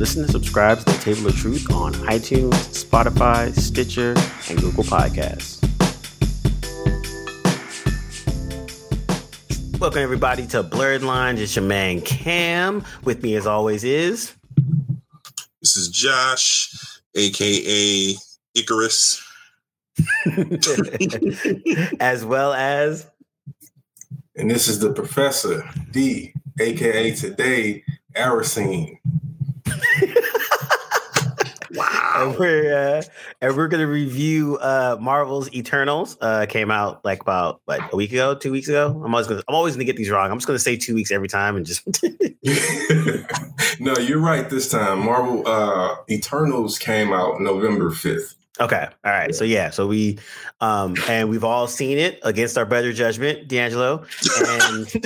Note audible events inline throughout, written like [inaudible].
Listen and subscribe to the Table of Truth on iTunes, Spotify, Stitcher, and Google Podcasts. Welcome everybody to Blurred Lines. It's your man Cam. With me as always is This is Josh, aka Icarus. [laughs] as well as And this is the Professor D, aka today Aracene. And we're uh, and we're gonna review uh Marvel's Eternals. Uh came out like about what a week ago, two weeks ago. I'm always gonna I'm always gonna get these wrong. I'm just gonna say two weeks every time and just [laughs] no, you're right this time. Marvel uh Eternals came out November 5th. Okay. All right. So yeah, so we um and we've all seen it against our better judgment, D'Angelo. And [laughs]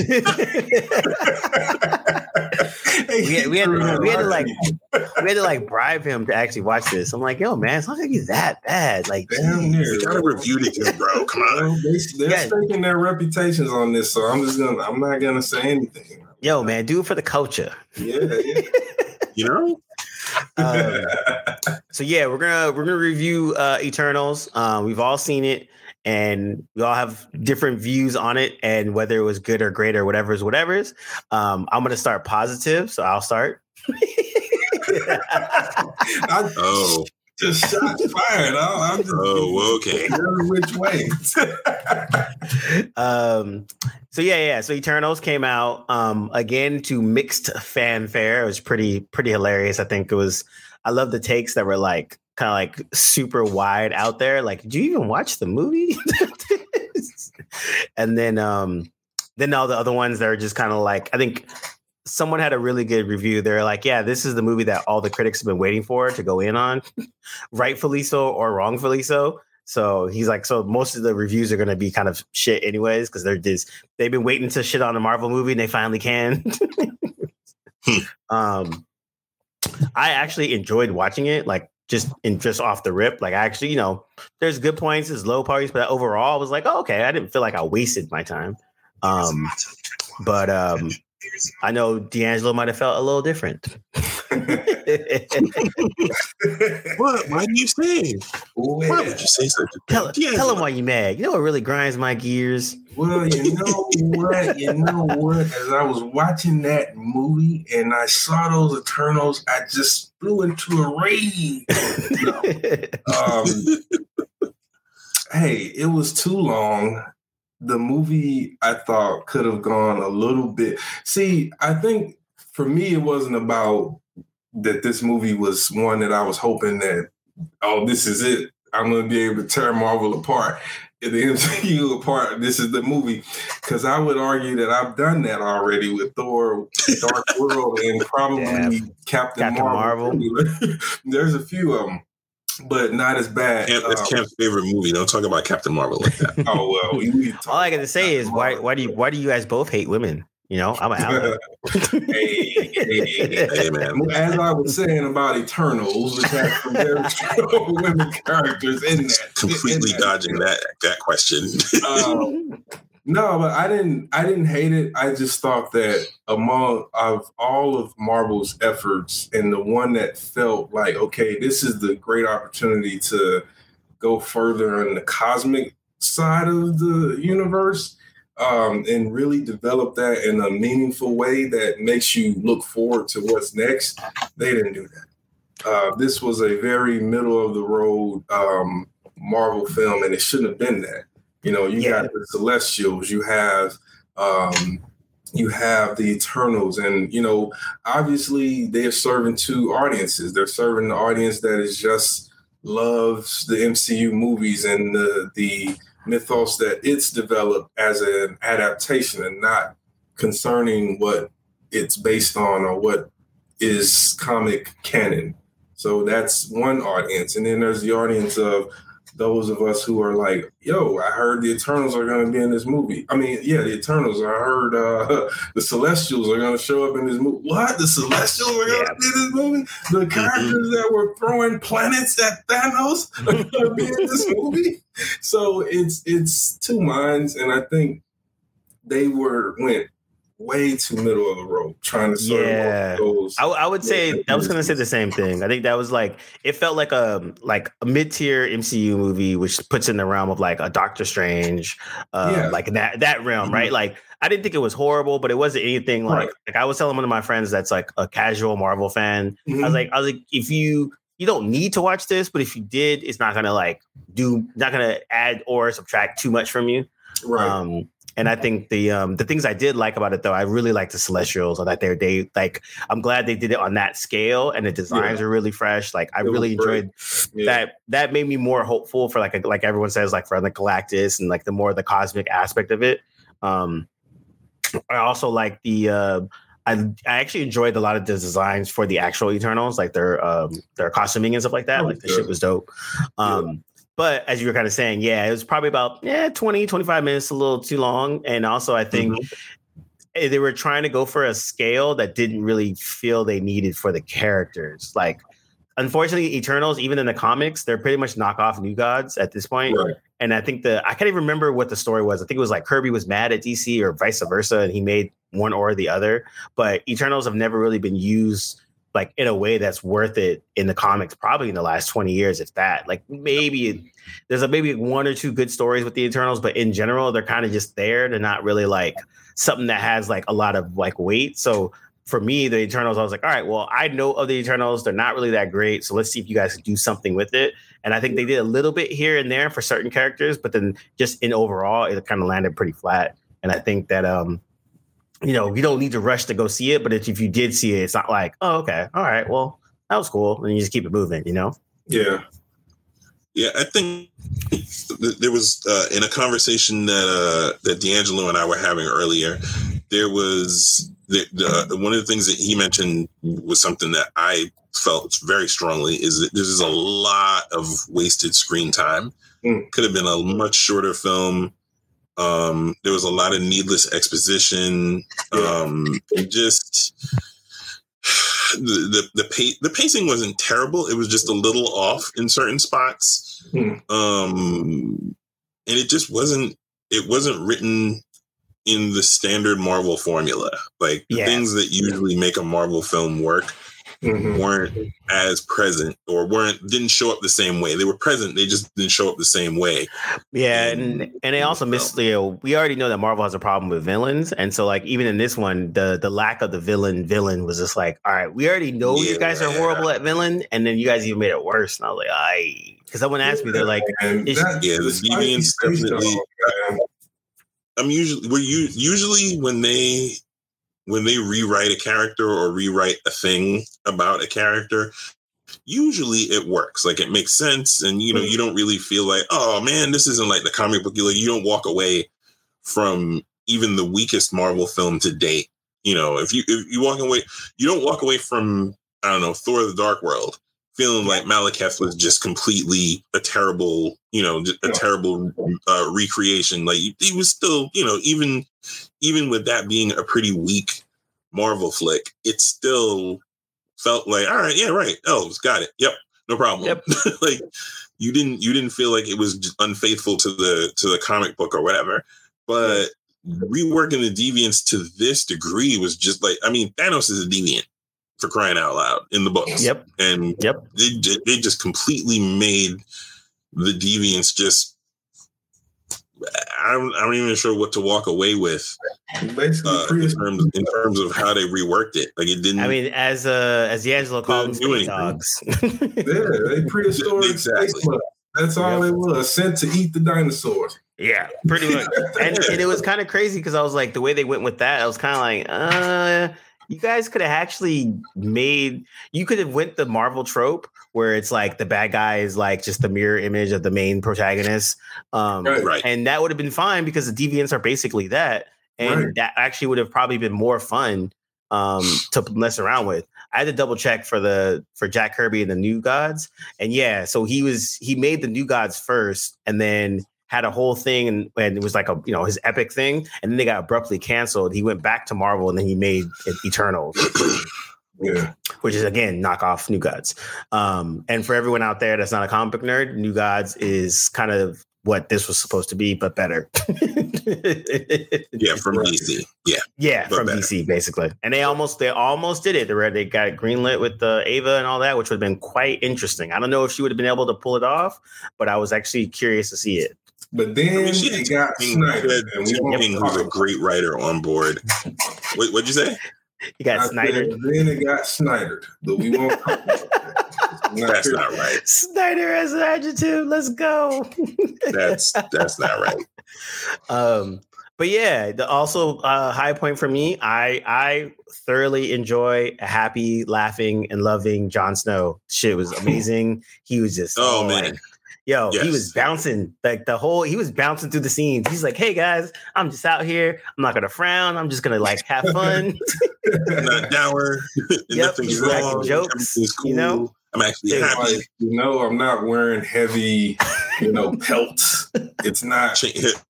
[laughs] we, had, we, had we had to like we had to like bribe him to actually watch this. I'm like, yo, man, it's not like he's that bad. Like Damn near. You gotta review it again, bro. Come on. Well, they, they're Yeah. staking their reputations on this, so I'm just gonna I'm not gonna say anything. yo, man, do it for the culture. Yeah, yeah. You know? [laughs] Um, so yeah, we're gonna we're gonna review uh Eternals. Um, we've all seen it, and we all have different views on it, and whether it was good or great or whatever is whatever is. Um, I'm gonna start positive, so I'll start. [laughs] [laughs] I Oh, just shot fired. I, I'm just oh, okay. [laughs] which way. [laughs] um, so yeah, yeah. So Eternals came out um again to mixed fanfare. It was pretty pretty hilarious. I think it was. I love the takes that were like kind of like super wide out there. Like, did you even watch the movie? and then um then all the other ones that are just kind of like I think someone had a really good review. They're like, yeah, this is the movie that all the critics have been waiting for to go in on, rightfully so or wrongfully so. So he's like, so most of the reviews are going to be kind of shit anyways because they're just they've been waiting to shit on a Marvel movie and they finally can. [laughs] um, I actually enjoyed watching it, like just in just off the rip. Like I actually, you know, there's good points, there's low points, but overall, I was like, oh, okay, I didn't feel like I wasted my time. Um, but um, I know D'Angelo might have felt a little different. [laughs] What? Why do you say? Why well, would you say such a tell, tell him why you mad. You know what really grinds my gears? well, you know [laughs] what? You know what? As I was watching that movie and I saw those Eternals, I just flew into a rage. [laughs] um, hey, it was too long. The movie I thought could have gone a little bit. See, I think for me, it wasn't about that this movie was one that I was hoping that, oh, this is it. I'm going to be able to tear Marvel apart. The MCU [laughs] apart. This is the movie. Because I would argue that I've done that already with Thor, Dark [laughs] World, and probably. Captain, Captain Marvel. [laughs] There's a few of them, but not as bad. Camp, that's Um, Camp's favorite movie. Don't talk about Captain Marvel like that. [laughs] Oh well, we need to talk All I got to say is Captain why Marvel. why do you why do you guys both hate women? You know, I'm an ally. [laughs] hey, hey, hey. hey, man. As I was saying about Eternals, which has some very [laughs] strong women characters in that. Completely in that. dodging that that question. Um, no, but I didn't. I didn't hate it. I just thought that among of all of Marvel's efforts, and the one that felt like, okay, this is the great opportunity to go further on the cosmic side of the universe, um, and really develop that in a meaningful way that makes you look forward to what's next. They didn't do that. Uh, this was a very middle of the road um, Marvel film, and it shouldn't have been that. You know, you Yeah. got the Celestials, you have um, you have the Eternals, and you know, obviously they're serving two audiences. They're serving the audience that is just loves the MCU movies and the the mythos that it's developed as an adaptation and not concerning what it's based on or what is comic canon. So that's one audience. And then there's the audience of those of us who are like, yo, I heard the Eternals are going to be in this movie. I mean, yeah, the Eternals. I heard uh, [laughs] the Celestials are going to show up in this movie. What? The Celestials are going to Yeah. be in this movie? The characters that were throwing planets at Thanos are going to be in this [laughs] movie? So it's it's two minds, and I think they were went way too middle of the road, trying to serve Yeah. those. I, I would say I was gonna say the same thing. I think that was like it felt like a like a mid tier MCU movie, which puts in the realm of like a Doctor Strange, uh, Yeah. like that that realm, Mhm. right? Like I didn't think it was horrible, but it wasn't anything like Right. like I was telling one of my friends that's like a casual Marvel fan. I Mhm. was like, I was like, if you you don't need to watch this, but if you did, it's not gonna like do not gonna add or subtract too much from you. right. Um, and I think the um, the things I did like about it though, I really like the Celestials or that they're they like I'm glad they did it on that scale and the designs are really fresh. Like I It really enjoyed yeah. that that made me more hopeful for like a, like everyone says like for the Galactus and like the more the cosmic aspect of it. Um I also like the uh I, I actually enjoyed a lot of the designs for the actual Eternals, like their um their costuming and stuff like that. Oh, like the yeah. shit was dope. Um but as you were kind of saying, yeah, it was probably about yeah, 20, 25 minutes, a little too long. And also I think eh, they were trying to go for a scale that didn't really feel they needed for the characters. Like unfortunately, Eternals, even in the comics, they're pretty much knockoff new gods at this point. Right. And I think the I can't even remember what the story was. I think it was like Kirby was mad at DC or vice versa, and he made one or the other. But Eternals have never really been used like in a way that's worth it in the comics, probably in the last 20 years, if that. Like maybe there's a maybe one or two good stories with the Eternals, but in general, they're kind of just there. They're not really like something that has like a lot of like weight. So for me, the Eternals, I was like, all right, well, I know of the Eternals. They're not really that great. So let's see if you guys can do something with it. And I think they did a little bit here and there for certain characters, but then just in overall, it kind of landed pretty flat. And I think that um, you know, you don't need to rush to go see it, but if if you did see it, it's not like, oh, okay, all right, well, that was cool. And you just keep it moving, you know? yeah. Yeah, I think there was uh, in a conversation that uh, that D'Angelo and I were having earlier. There was the, the one of the things that he mentioned was something that I felt very strongly is that there's a lot of wasted screen time. Mm. Could have been a much shorter film. Um, there was a lot of needless exposition. Um, just the the the, pa- the pacing wasn't terrible. It was just a little off in certain spots, Hmm. um, and it just wasn't. It wasn't written in the standard Marvel formula. Like the Yeah. things that usually make a Marvel film work Mhm. weren't as present or weren't didn't show up the same way. They were present, they just didn't show up the same way. Yeah, and and they also missed. You know, we already know that Marvel has a problem with villains, and so like even in this one, the the lack of the villain villain was just like, all right, we already know you guys are Yeah. horrible at villain, and then you guys even made it worse. And I was like, I because someone asked me, they're like, And that- Yeah, the Spidey deviants definitely- Dog. I'm usually we're u- usually when they when they rewrite a character or rewrite a thing about a character, usually it works. Like it makes sense, and you know you don't really feel like, oh man, this isn't like the comic book. You like you don't walk away from even the weakest Marvel film to date. You know, if you if you walk away, you don't walk away from I don't know Thor: The Dark World feeling like Malekith was just completely a terrible, you know, a terrible uh, recreation. Like he was still, you know, even even with that being a pretty weak Marvel flick, it still felt like, all right, yeah, right, elves, got it, yep, no problem. Yep. [laughs] like you didn't you didn't feel like it was unfaithful to the to the comic book or whatever, but. Reworking the deviants to this degree was just like I mean Thanos is a deviant for crying out loud in the books yep, and yep. they, they just completely made the deviants just I don't, I don't even sure what to walk away with Basically, uh, in terms in terms of how they reworked it. Like it didn't. I mean, as uh as D'Angelo called them, Didn't do dogs. [laughs] yeah, they prehistoric [laughs] Exactly. That's all Yep. it was. Sent to eat the dinosaurs. yeah, pretty much. [laughs] and, and it was kind of crazy because I was like, the way they went with that, I was kind of like, uh, you guys could have actually made, you could have went the Marvel trope where it's like the bad guy is like just the mirror image of the main protagonist, um, Right. right. and that would have been fine because the deviants are basically that, and Right. that actually would have probably been more fun um, [sighs] to mess around with. I had to double check for the for Jack Kirby and the New Gods, and yeah, so he was he made the New Gods first, and then had a whole thing, and, and it was like a you know his epic thing, and then they got abruptly canceled. He went back to Marvel, and then he made Eternals, [clears throat] Yeah. which is again knockoff New Gods. Um, and for everyone out there that's not a comic book nerd, New Gods is kind of what this was supposed to be, but better. yeah, from [laughs] DC. Yeah, yeah, from better. DC basically. And they almost they almost did it. They they got greenlit with the Ava and all that, which would have been quite interesting. I don't know if she would have been able to pull it off, but I was actually curious to see it. But then I mean, she got Snyder, and we who's a great writer on board. What, what'd you say? You got I Snyder. then it got Snyder, but we won't talk about that. That's not right. Snyder as an adjective. Let's go. that's that's not right. [laughs] Um, but yeah, the also uh, high point for me. I I thoroughly enjoy a happy, laughing, and loving Jon Snow. Shit was [laughs] amazing. He was just oh, oh man. Like, Yo, yes. he was bouncing like the whole. He was bouncing through the scenes. He's like, "Hey guys, I'm just out here. I'm not gonna frown. I'm just gonna like have fun." [laughs] not dour. [laughs] yep, he's wrong. jokes. Cool. You know, I'm actually happy. Like, you know, I'm not wearing heavy, you know, [laughs] pelts. It's not negative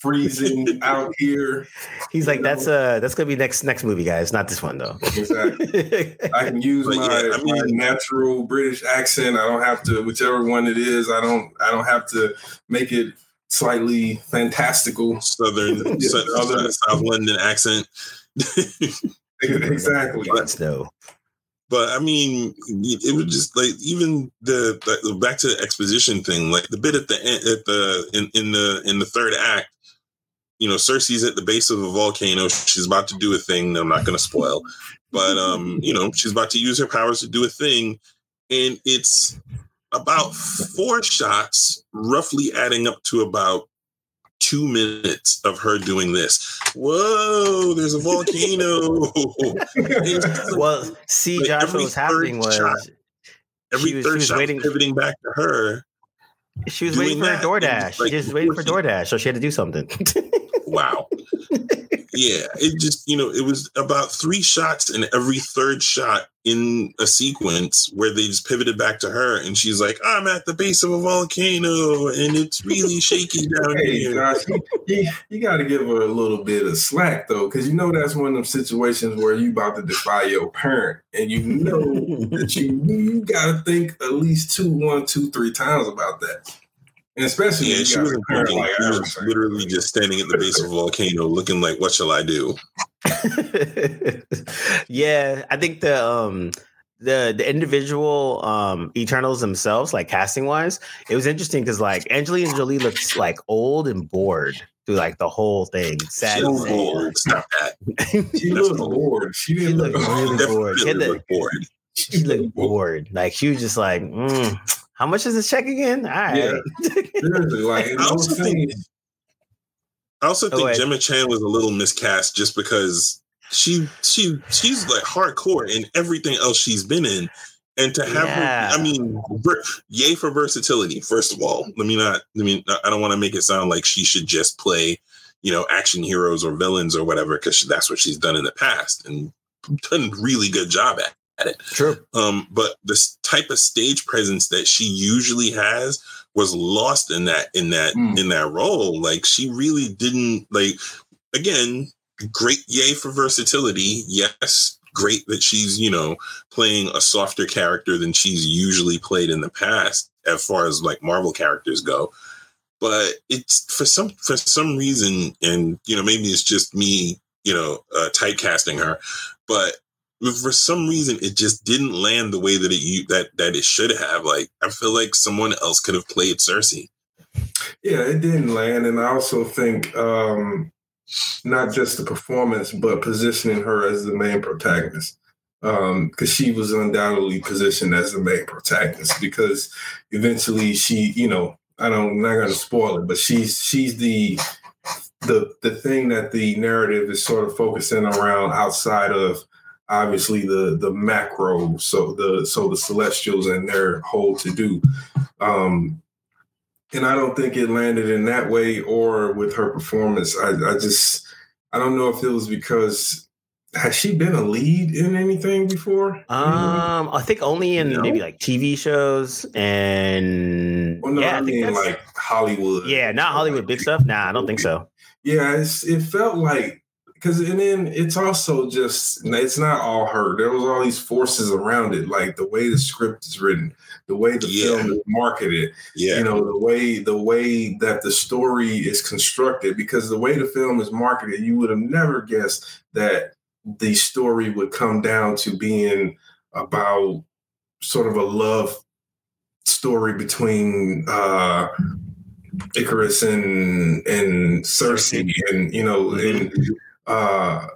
freezing [laughs] out here. He's like, that's uh that's gonna be next next movie, guys. Not this one though. Exactly. [laughs] I can use my, yeah, I mean, my natural British accent. I don't have to, whichever one it is. I don't. I don't have to make it slightly fantastical. Southern, [laughs] Southern South London accent. exactly. Let's know. But I mean, it was just like even the, the back to the exposition thing, like the bit at the end, at the in, in the in the third act you know, Sersi's at the base of a volcano. She's about to do a thing that I'm not going to spoil, but um, you know, she's about to use her powers to do a thing, and it's about four shots, roughly adding up to about two minutes of her doing this. Whoa, there's a volcano. [laughs] well, see, like Josh, what was happening was shot, every was, third shot waiting, pivoting back to her. She was waiting for that. DoorDash. Like, she just waiting for DoorDash, so she had to do something. [laughs] wow. yeah, it just you know it was about three shots, and every third shot in a sequence where they just pivoted back to her, and she's like, "I'm at the base of a volcano, and it's really shaky [laughs] down hey, here." Gosh, you, you got to give her a little bit of slack though, because you know that's one of them situations where you about to defy your parent, and you know that you you got to think at least two, one, two, three times about that. And especially yeah, she was thinking, like she was literally just standing at the base of a volcano, looking like, "What shall I do?" [laughs] yeah, I think the um the the individual um Eternals themselves, like casting wise, it was interesting because like Angelina Jolie looks like old and bored through like the whole thing. Sad. So bored. Stop that. [laughs] she looked bored. She didn't she look really [laughs] bored. She, looked bored. She looked bored. Like she was just like. Mm how much is this check again? All right. Yeah. [laughs] like, I also think, I also think Gemma Chan was a little miscast just because she she she's like hardcore in everything else she's been in. And to have yeah. her, I mean, yay for versatility. First of all, let me not. I mean, I don't want to make it sound like she should just play, you know, action heroes or villains or whatever, because that's what she's done in the past and done a really good job at at it. True. Um, but this type of stage presence that she usually has was lost in that in that mm. in that role. Like she really didn't like again, great yay for versatility. Yes, great that she's, you know, playing a softer character than she's usually played in the past as far as like Marvel characters go. But it's for some for some reason, and you know, maybe it's just me, you know, uh, typecasting her, but for some reason it just didn't land the way that it that that it should have. Like I feel like someone else could have played Sersi. Yeah, it didn't land, and I also think um not just the performance, but positioning her as the main protagonist. Um, because she was undoubtedly positioned as the main protagonist because eventually she, you know, I don't I'm not gonna spoil it, but she's she's the the the thing that the narrative is sort of focusing around outside of obviously the the macro so the so the celestials and their whole to do. Um and i don't think it landed in that way or with her performance. I i just i don't know if it was because has she been a lead in anything before? Um i think only in no. maybe like tv shows and well, no, yeah i, I mean like hollywood yeah not hollywood big stuff? Nah i don't think so. Yeah it felt like because and then it's also just it's not all her. There was all these forces around it, like the way the script is written, the way the Yeah. film is marketed, Yeah. you know, the way the way that the story is constructed. Because the way the film is marketed, you would have never guessed that the story would come down to being about sort of a love story between uh Ikaris and and Sersi and you know and uh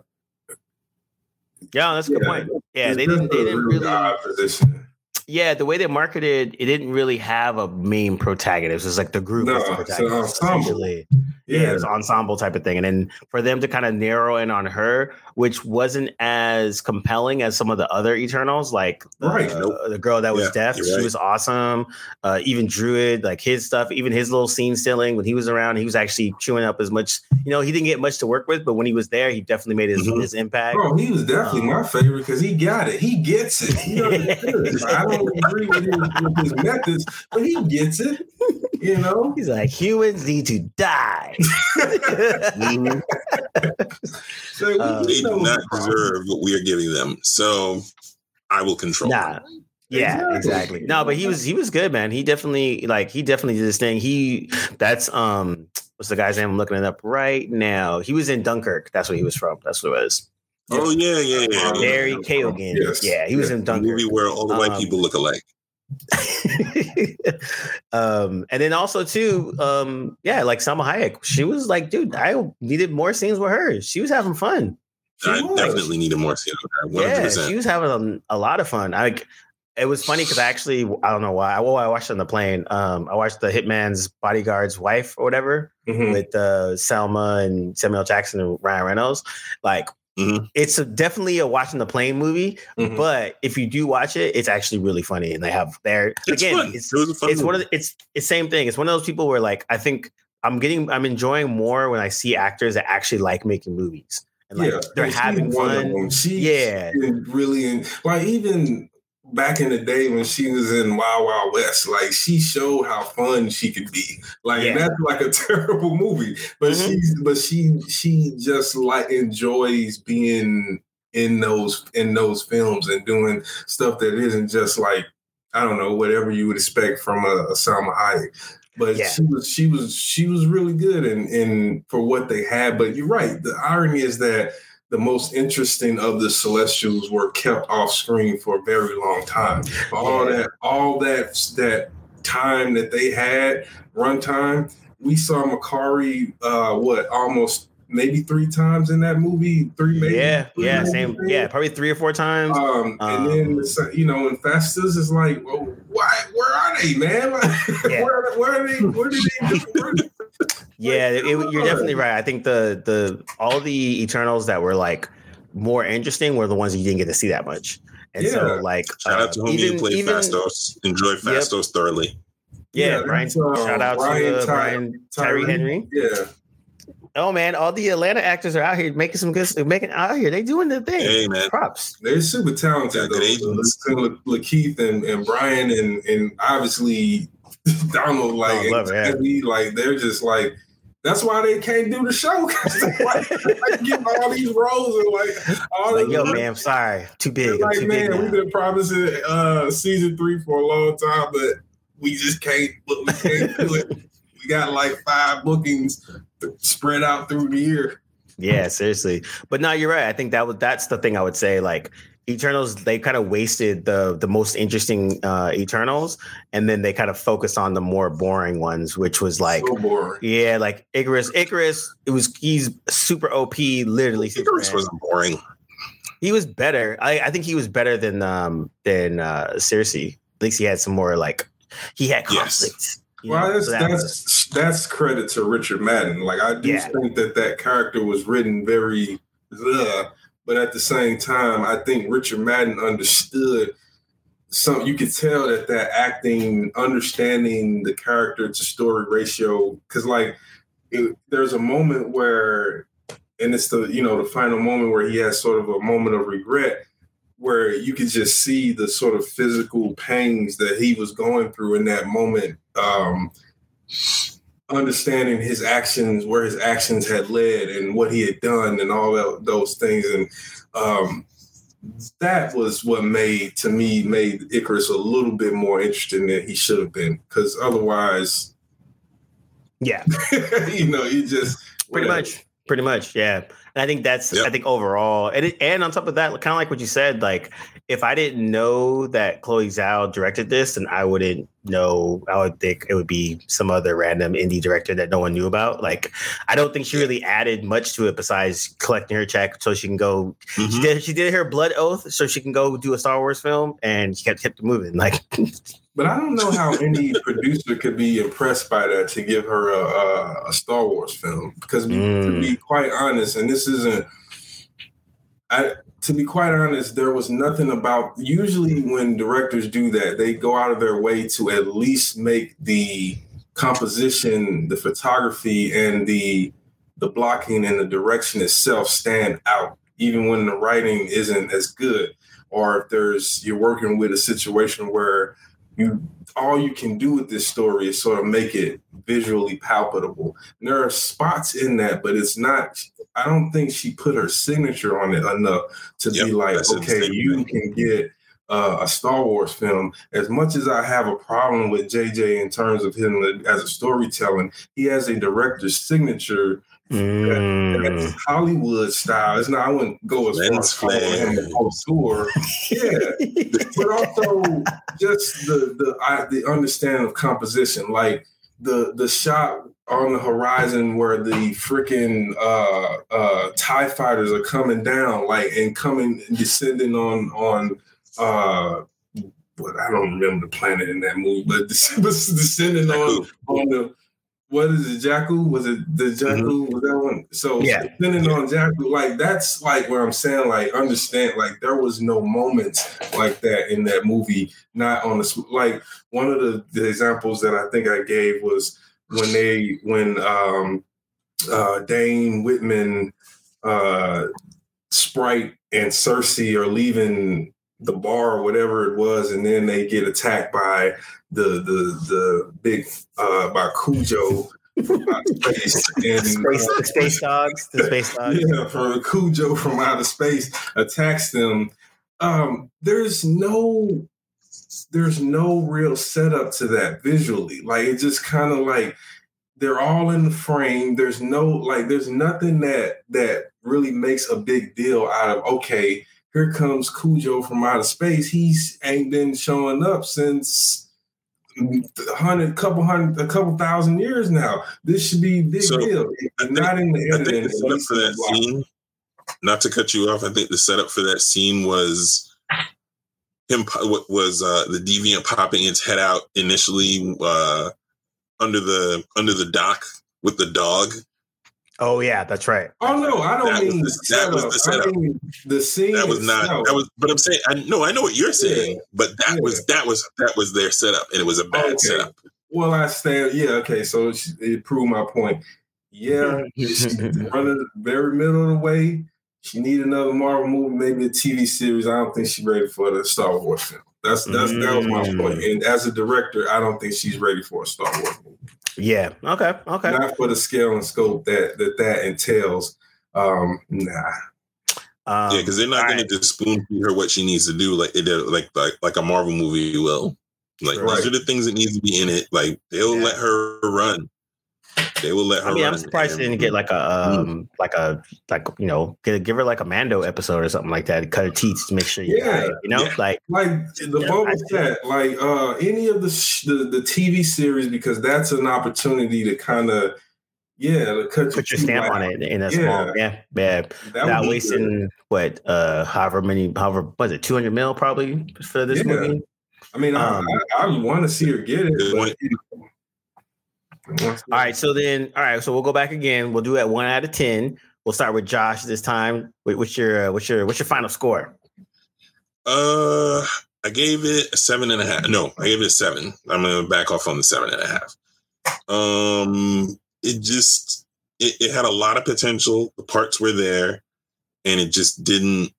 Yeah, that's a good Yeah. point. Yeah, they didn't. They didn't really. position. Yeah, the way they marketed, it didn't really have a main protagonist. It's like the group No, was the protagonist. ensemble. essentially. Yeah, was ensemble type of thing. And then for them to kind of narrow in on her, which wasn't as compelling as some of the other Eternals, like the, Right. uh, the girl that was Yeah, deaf, she right. was awesome. Uh, even Druid, like his stuff, even his little scene stealing when he was around, he was actually chewing up as much. You know, he didn't get much to work with, but when he was there, he definitely made his, Mhm. his impact. Bro, he was definitely my favorite because he got it. He gets it. He. [laughs] I don't agree with his, with his methods, but he gets it. You know. He's like, humans need to die. [laughs] [laughs] So we- we They do not [laughs] deserve what we are giving them. So I will control. Nah. Yeah, Exactly. exactly. No, but he was he was good, man. He definitely like he definitely did this thing. He that's um what's the guy's name? I'm looking it up right now. He was in Dunkirk. That's where he was from. That's what it was. Oh yeah, yeah, yeah. Um, yeah. Barry Keoghan. Yes. Yeah, he was in A Dunkirk. movie where all the white Um, people look alike. [laughs] um, and then also too, um, yeah, like Salma Hayek. She was like, dude, I needed more scenes with her. She was having fun. She I was. definitely needed more scenes of her. One hundred Yeah, she was having a, a lot of fun. I it was funny because I actually I don't know why. Well, I watched on the plane. Um, I watched the Hitman's bodyguard's wife or whatever Mhm. with uh, Salma and Samuel Jackson and Ryan Reynolds. Like Mhm. it's a, definitely a watching the plane movie, Mhm. but if you do watch it, it's actually really funny. And they have their again, fun. it's It was a fun it's one of the, it's it's same thing. It's one of those people where like I think I'm getting I'm enjoying more when I see actors that actually like making movies and like yeah, they're having fun. them. She, Yeah. really in, like even back in the day when she was in Wild Wild West, like she showed how fun she could be. Like Yeah. that's like a [laughs] terrible movie, but Mhm. she's but she she just like enjoys being in those in those films and doing stuff that isn't just like I don't know whatever you would expect from a, a Salma Hayek. But Yeah. she was she was she was really good in in for what they had. But you're right. The irony is that the most interesting of the Celestials were kept off screen for a very long time. All that all that that time that they had runtime, we saw Makkari uh what almost maybe three times in that movie. Three maybe Yeah, three yeah, same. Yeah, probably three or four times. Um, and then Um, the, you know, and Festus is like, well, why? Where are they, man? Like, [laughs] Yeah. where, where are they? Where did they? Where, yeah, it- it- you're definitely right. I think the the all the Eternals that were like more interesting were the ones you didn't get to see that much. And so, like, Shout uh, out to homie even- who played even- Phastos. Enjoy Phastos thoroughly. Yeah, Yeah, Brian. that's, uh, shout out Brian to uh, Ty- Brian Tyree Tyree. Henry. yeah, Oh man, all the Atlanta actors are out here making some good, making out here. They doing their thing. Hey man, Props. they're super talented. Got Though. good agents. La- LaKeith and, and Brian and and obviously [laughs] Donald, like, Oh, love it, yeah. and like they're just like. That's why they can't do the show. like, [laughs] like getting all these roles and like all Like, yo, man, I'm sorry, too big. Like, too big man, we've been promising uh season three for a long time, but we just can't. We can't do it. [laughs] We got like five bookings spread out through the year. Yeah, seriously. But no, you're right. I think that was that's the thing I would say. Like Eternals, they kind of wasted the the most interesting uh Eternals, and then they kind of focused on the more boring ones, which was like so boring. yeah, like Ikaris. Ikaris, it was he's super OP, literally. Ikaris Superman. wasn't boring. he was better. I, I think he was better than um than uh Sersi. At least he had some more like he had Yes. you Well, know? that's So that was- that's that's credit to Richard Madden. Like I do Yeah. think that that character was written very, ugh, but at the same time, I think Richard Madden understood some. You could tell that that acting, understanding the character to story ratio, because like it, there's a moment where, and it's the you know the final moment where he has sort of a moment of regret where you could just see the sort of physical pains that he was going through in that moment. Um, understanding his actions, where his actions had led, and what he had done, and all that, those things, and um, that was what made to me made Ikaris a little bit more interesting than he should have been. Because otherwise, yeah, [laughs] you know, you just pretty whatever. much, pretty much, yeah. And I think that's Yep. I think overall, and it, and on top of that, kind of like what you said, like if I didn't know that Chloe Zhao directed this, then I wouldn't know. I would think it would be some other random indie director that no one knew about. Like I don't think she really added much to it besides collecting her check so she can go. She Mhm. did she did her blood oath so she can go do a Star Wars film, and she kept kept moving. Like [laughs] But I don't know how any [laughs] producer could be impressed by that to give her a, a, a Star Wars film. Because to Mm. be quite honest, and this isn't, I to be quite honest, there was nothing about. Usually, when directors do that, they go out of their way to at least make the composition, the photography, and the the blocking and the direction itself stand out, even when the writing isn't as good, or if there's you're working with a situation where you all you can do with this story is sort of make it visually palpable. And there are spots in that, but it's not. I don't think she put her signature on it enough to be like, okay, you can get uh, a Star Wars film. As much as I have a problem with JJ in terms of him as a storytelling, he has a director's signature mm. that's Hollywood style. It's not. I wouldn't go as far Lens as calling him flare. a connoisseur. Yeah, but also just the the I, the understanding of composition, like the the shot on the horizon where the freaking uh uh tie fighters are coming down like and coming descending on on uh what I don't remember the planet in that movie, but [laughs] descending on on the what is it, Jackal? Was it the Jakku? Was that one? So Yeah. depending on Jackal, like that's like where I'm saying, like understand, like there was no moments like that in that movie. Not on the like one of the, the examples that I think I gave was when they when um uh Dane Whitman, uh Sprite and Sersi are leaving the bar or whatever it was, and then they get attacked by the the the big uh by Cujo from [laughs] space and space, uh, the space dogs, the space [laughs] dogs. yeah, from Cujo from outer space attacks them. Um, there's no there's no real setup to that visually. Like it just kind of like they're all in the frame. There's no like there's nothing that that really makes a big deal out of okay, here comes Cujo from outer space. He's ain't been showing up since a hundred, couple hundred, a couple thousand years now. This should be big So, deal. Think- Not in the I think editing. the setup for that scene, not to cut you off, I think the setup for that scene was him what was uh, the deviant popping its head out initially uh, under the under the dock with the dog. Oh yeah, that's right. Oh no, I don't That was mean the- that was the setup. I mean the scene. That was not itself. that was but I'm saying I know I know what you're saying, but that Yeah. was that was that was their setup and it was a bad Okay. setup. Well, I stand. Yeah, okay. So it it proved my point. Yeah, she's [laughs] running the very middle of the way. She need another Marvel movie, maybe a TV series. I don't think she's ready for the Star Wars film. That's that's that was my Mm. point. And as a director, I don't think she's ready for a Star Wars movie. Yeah. Okay. Okay. Not for the scale and scope that that that entails. Um, nah. Um, yeah, because they're not going right. to just spoon feed her what she needs to do, like they did, like like like a Marvel movie will. Like Right. these are the things that need to be in it. Like they'll Yeah. let her run. They will let her. I mean, I'm surprised they and- didn't get like a um, like a like you know give, give her like a Mando episode or something like that. Cut her teeth to make sure you Yeah. got it, you know Yeah. like like the Yeah, was I- Fett, like uh, any of the, sh- the the TV series, because that's an opportunity to kind of yeah, to cut put your teeth stamp on it in a Yeah. small yeah yeah That not would be wasting what uh however many however was it 200 mil probably for this Yeah. movie. I mean, um, I, I, I want to see her get it. But, want- you know, I wanna see All her- right, so then all right, so we'll go back again. We'll do it one out of ten. We'll start with Josh this time. Wait, what's your uh, what's your what's your final score? Uh, I gave it a seven and a half. No, I gave it a seven. I'm gonna back off on the seven and a half. Um, it just it, it had a lot of potential. The parts were there, and it just didn't.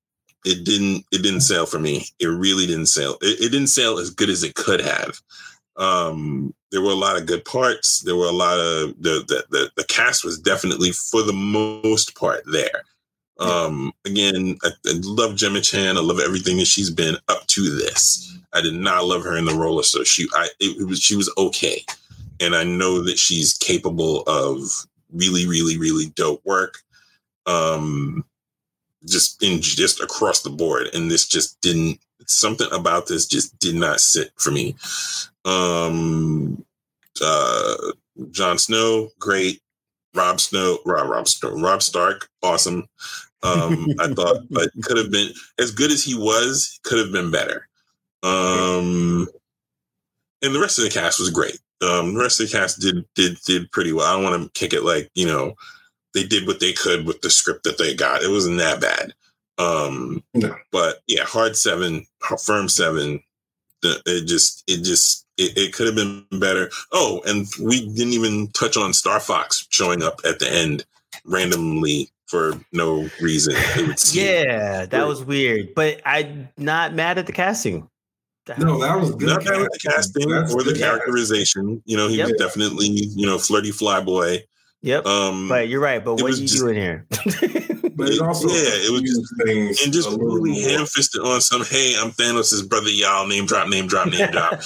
It didn't. It didn't sell for me. It really didn't sell. It, it didn't sell as good as it could have. Um, there were a lot of good parts. There were a lot of the the the, the cast was definitely for the most part there. Um, again, I, I love Gemma Chan. I love everything that she's been up to this. I did not love her in the role of so she I it, it was she was okay. And I know that she's capable of really, really, really dope work. Um just in just across the board. And this just didn't something about this just did not sit for me. Um uh Jon Snow, great. Rob Snow, Rob Rob Snow, Robb Stark, awesome. Um, [laughs] I thought, but could have been as good as he was. Could have been better. Um, and the rest of the cast was great. Um, the rest of the cast did did did pretty well. I don't want to kick it like you know they did what they could with the script that they got. It wasn't that bad. Um, No. but yeah, hard seven, firm seven. The, it just it just it, it could have been better. Oh, and we didn't even touch on Star Fox showing up at the end randomly for no reason. It would seem. Yeah, that was weird. But I'm not mad at the casting. No, that was good. Not bad with the casting That's or the good. characterization. You know, he was definitely, you know, flirty flyboy. Yep. Um but you're right. But what are you just- doing here? [laughs] But it also Yeah, it was just things and just a little really more. ham fisted on some, hey, I'm Thanos' brother, y'all, name drop, name drop, name drop. [laughs]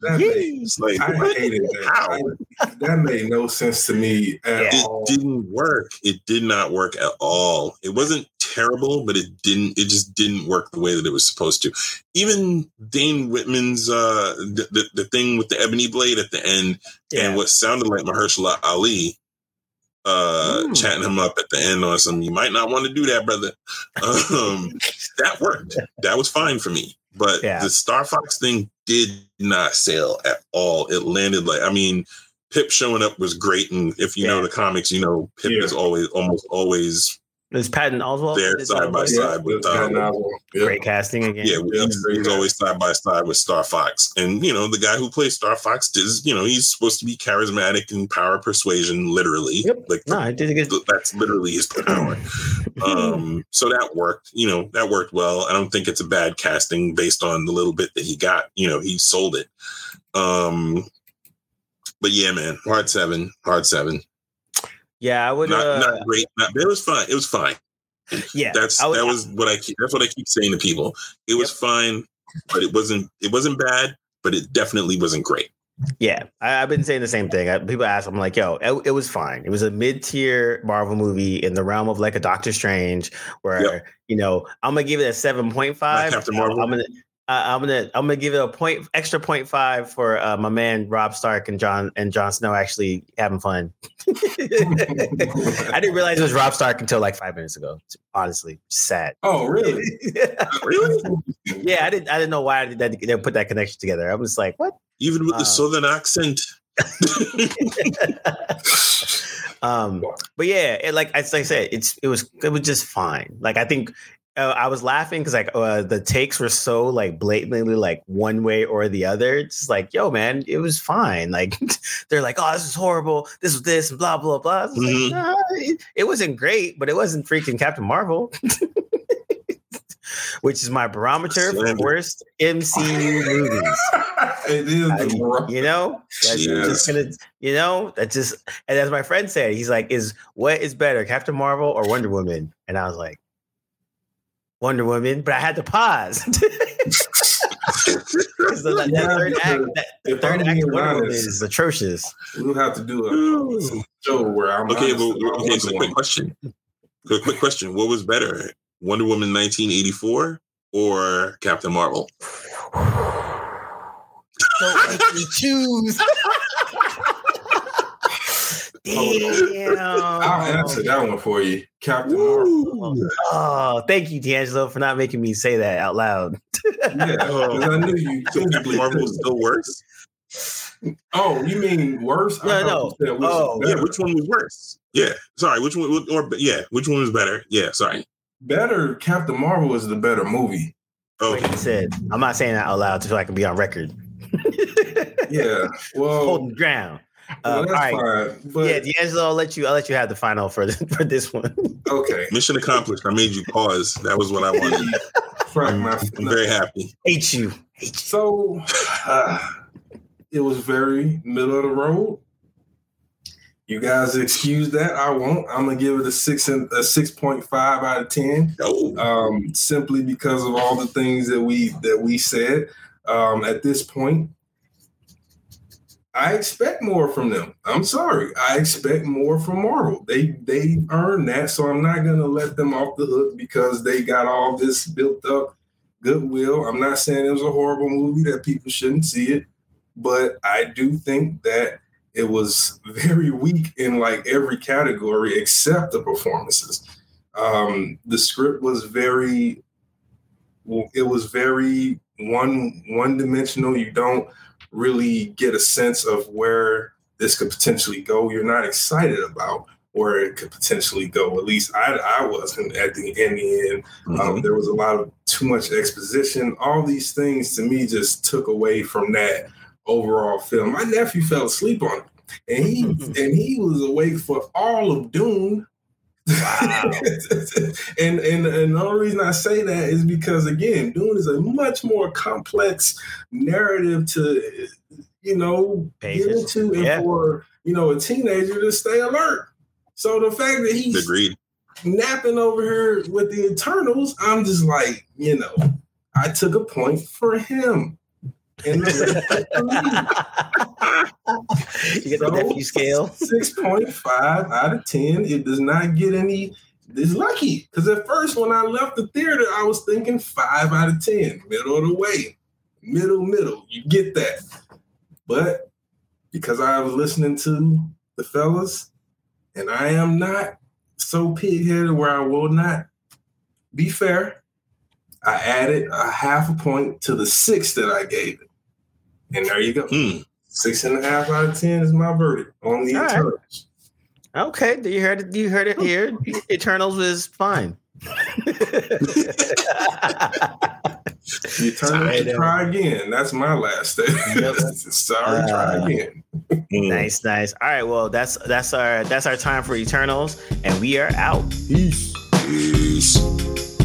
That made, it's like I hated that. I- that made no sense to me at Yeah. it didn't work. It did not work at all. It wasn't terrible, but it didn't. It just didn't work the way that it was supposed to. Even Dane Whitman's uh, the, the the thing with the ebony blade at the end, Yeah. and what sounded like Mahershala Ali, uh, Mm. chatting him up at the end on some. You might not want to do that, brother. [laughs] Um, that worked. That was fine for me. But Yeah. the Star Fox thing did not sail at all. It landed like I mean, Pip showing up was great, and if you know the comics, you know Pip Yeah. is always almost always Is Patton Oswalt there Is side by side with um. Yeah. Great casting again. yeah, Yeah, he's, he's always side by side with Star Fox, and you know the guy who plays Star Fox is you know he's supposed to be charismatic and power persuasion, literally. Yep. Like No, I did a good. that's literally his power. um, [laughs] so that worked. You know that worked well. I don't think it's a bad casting based on the little bit that he got. You know he sold it. Um, but yeah, man, hard seven, hard seven. Yeah, I would. Not uh, not great. Not, it was fine. It was fine. yeah, That's would- that was what I keep. That's what I keep saying to people. It was fine, but it wasn't. It wasn't bad, but it definitely wasn't great. Yeah, I, I've been saying the same thing. I, people ask, I'm like, yo, it, it was fine. It was a mid tier Marvel movie in the realm of like a Doctor Strange, where Yep. you know I'm gonna give it a seven point five. Captain Marvel? I'm gonna. Uh, I'm gonna I'm gonna give it a point extra point five for uh, my man Robb Stark and John and Jon Snow actually having fun. [laughs] I didn't realize it was Robb Stark until like five minutes ago. Honestly, sad. Oh, really? Really? [laughs] yeah, I didn't I didn't know why they, that, they put that connection together. I was like, what? Even with Wow. the southern accent. [laughs] um, but yeah, it, like as I said, it's it was it was just fine. Like I think uh, I was laughing because like uh, the takes were so like blatantly like one way or the other. It's like, yo, man, it was fine. Like [laughs] they're like, oh, this is horrible. This was this and blah blah blah. It's like, nah, it, it wasn't great, but it wasn't freaking Captain Marvel. [laughs] Which is my barometer for worst MCU movies. [laughs] it is. I- you know that's Yes. just gonna you know that just and as my friend said he's like is what is better captain marvel or wonder woman and i was like wonder woman but i had to pause [laughs] 'Cause the, that Yeah, third act that if third act of being wonder woman is atrocious we'll have to do a, a show where I'm Okay, honest well, okay. So, quick question. Quick, quick question. What was better, Wonder Woman 1984 or Captain Marvel? don't make me choose [laughs] I'll answer that one for you, Captain Marvel. oh thank you d'angelo for not making me say that out loud Yeah, 'cause I knew you. So [laughs] Captain Marvel was still worse. Oh, you mean worse? No, thought no. which Oh, Yeah, which one was worse? Yeah, sorry. Which one? Or yeah, which one was better? Yeah, sorry. better. Captain Marvel is the better movie. Oh, like I said, I'm not saying that out loud so I can be on record. Yeah. [laughs] Well, Holding ground. Well, Um, that's all right. fine. But yeah, D'Angelo, I'll let you. I'll let you have the final for [laughs] for this one. okay. mission accomplished. I made you pause. That was what I wanted. [laughs] Frank, my, I'm very happy. Hate you. Hate you. so uh, it was very middle of the road. You guys excuse that. I won't. I'm gonna give it a six and a six point five out of ten. Oh, Um, simply because of all the things that we that we said. Um, at this point, I expect more from them. I'm sorry. I expect more from Marvel. They they earned that, so I'm not gonna let them off the hook because they got all this built up goodwill. I'm not saying it was a horrible movie that people shouldn't see it, but I do think that it was [laughs] very weak in like every category except the performances. Um, the script was very it was very one one dimensional. You don't really get a sense of where this could potentially go. You're not excited about where it could potentially go. At least I, I wasn't at the in the end. mhm. Um, there was a lot of too much exposition. All these things to me just took away from that overall film. My nephew fell asleep on it, and he [laughs] and he was awake for all of Dune. Wow. [laughs] and, and and the only reason I say that is because again, Dune is a much more complex narrative to you know get Pages. into, and Yeah. for you know a teenager to stay alert. So the fact that he's agreed. napping over here with the Eternals, I'm just like, you know, I took a point for him. [laughs] And [laughs] you get the nephew scale. [laughs] Six point five out of ten. It does not get any. It's lucky because at first when I left the theater, I was thinking five out of ten, middle of the way, middle middle. You get that, but because I was listening to the fellas, and I am not so pig-headed where I will not be fair. I added a half a point to the six that I gave it, and there you go. Hmm. Six and a half out of ten is my verdict on the All right. Eternals. Okay, you heard it. You heard it here. Eternals is fine. The Eternals Sorry, should though. try again. That's my last statement. Yep. [laughs] Sorry, try Uh, again. Hmm. nice, nice. All right, well, that's that's our that's our time for Eternals, and we are out. Peace. Yeah.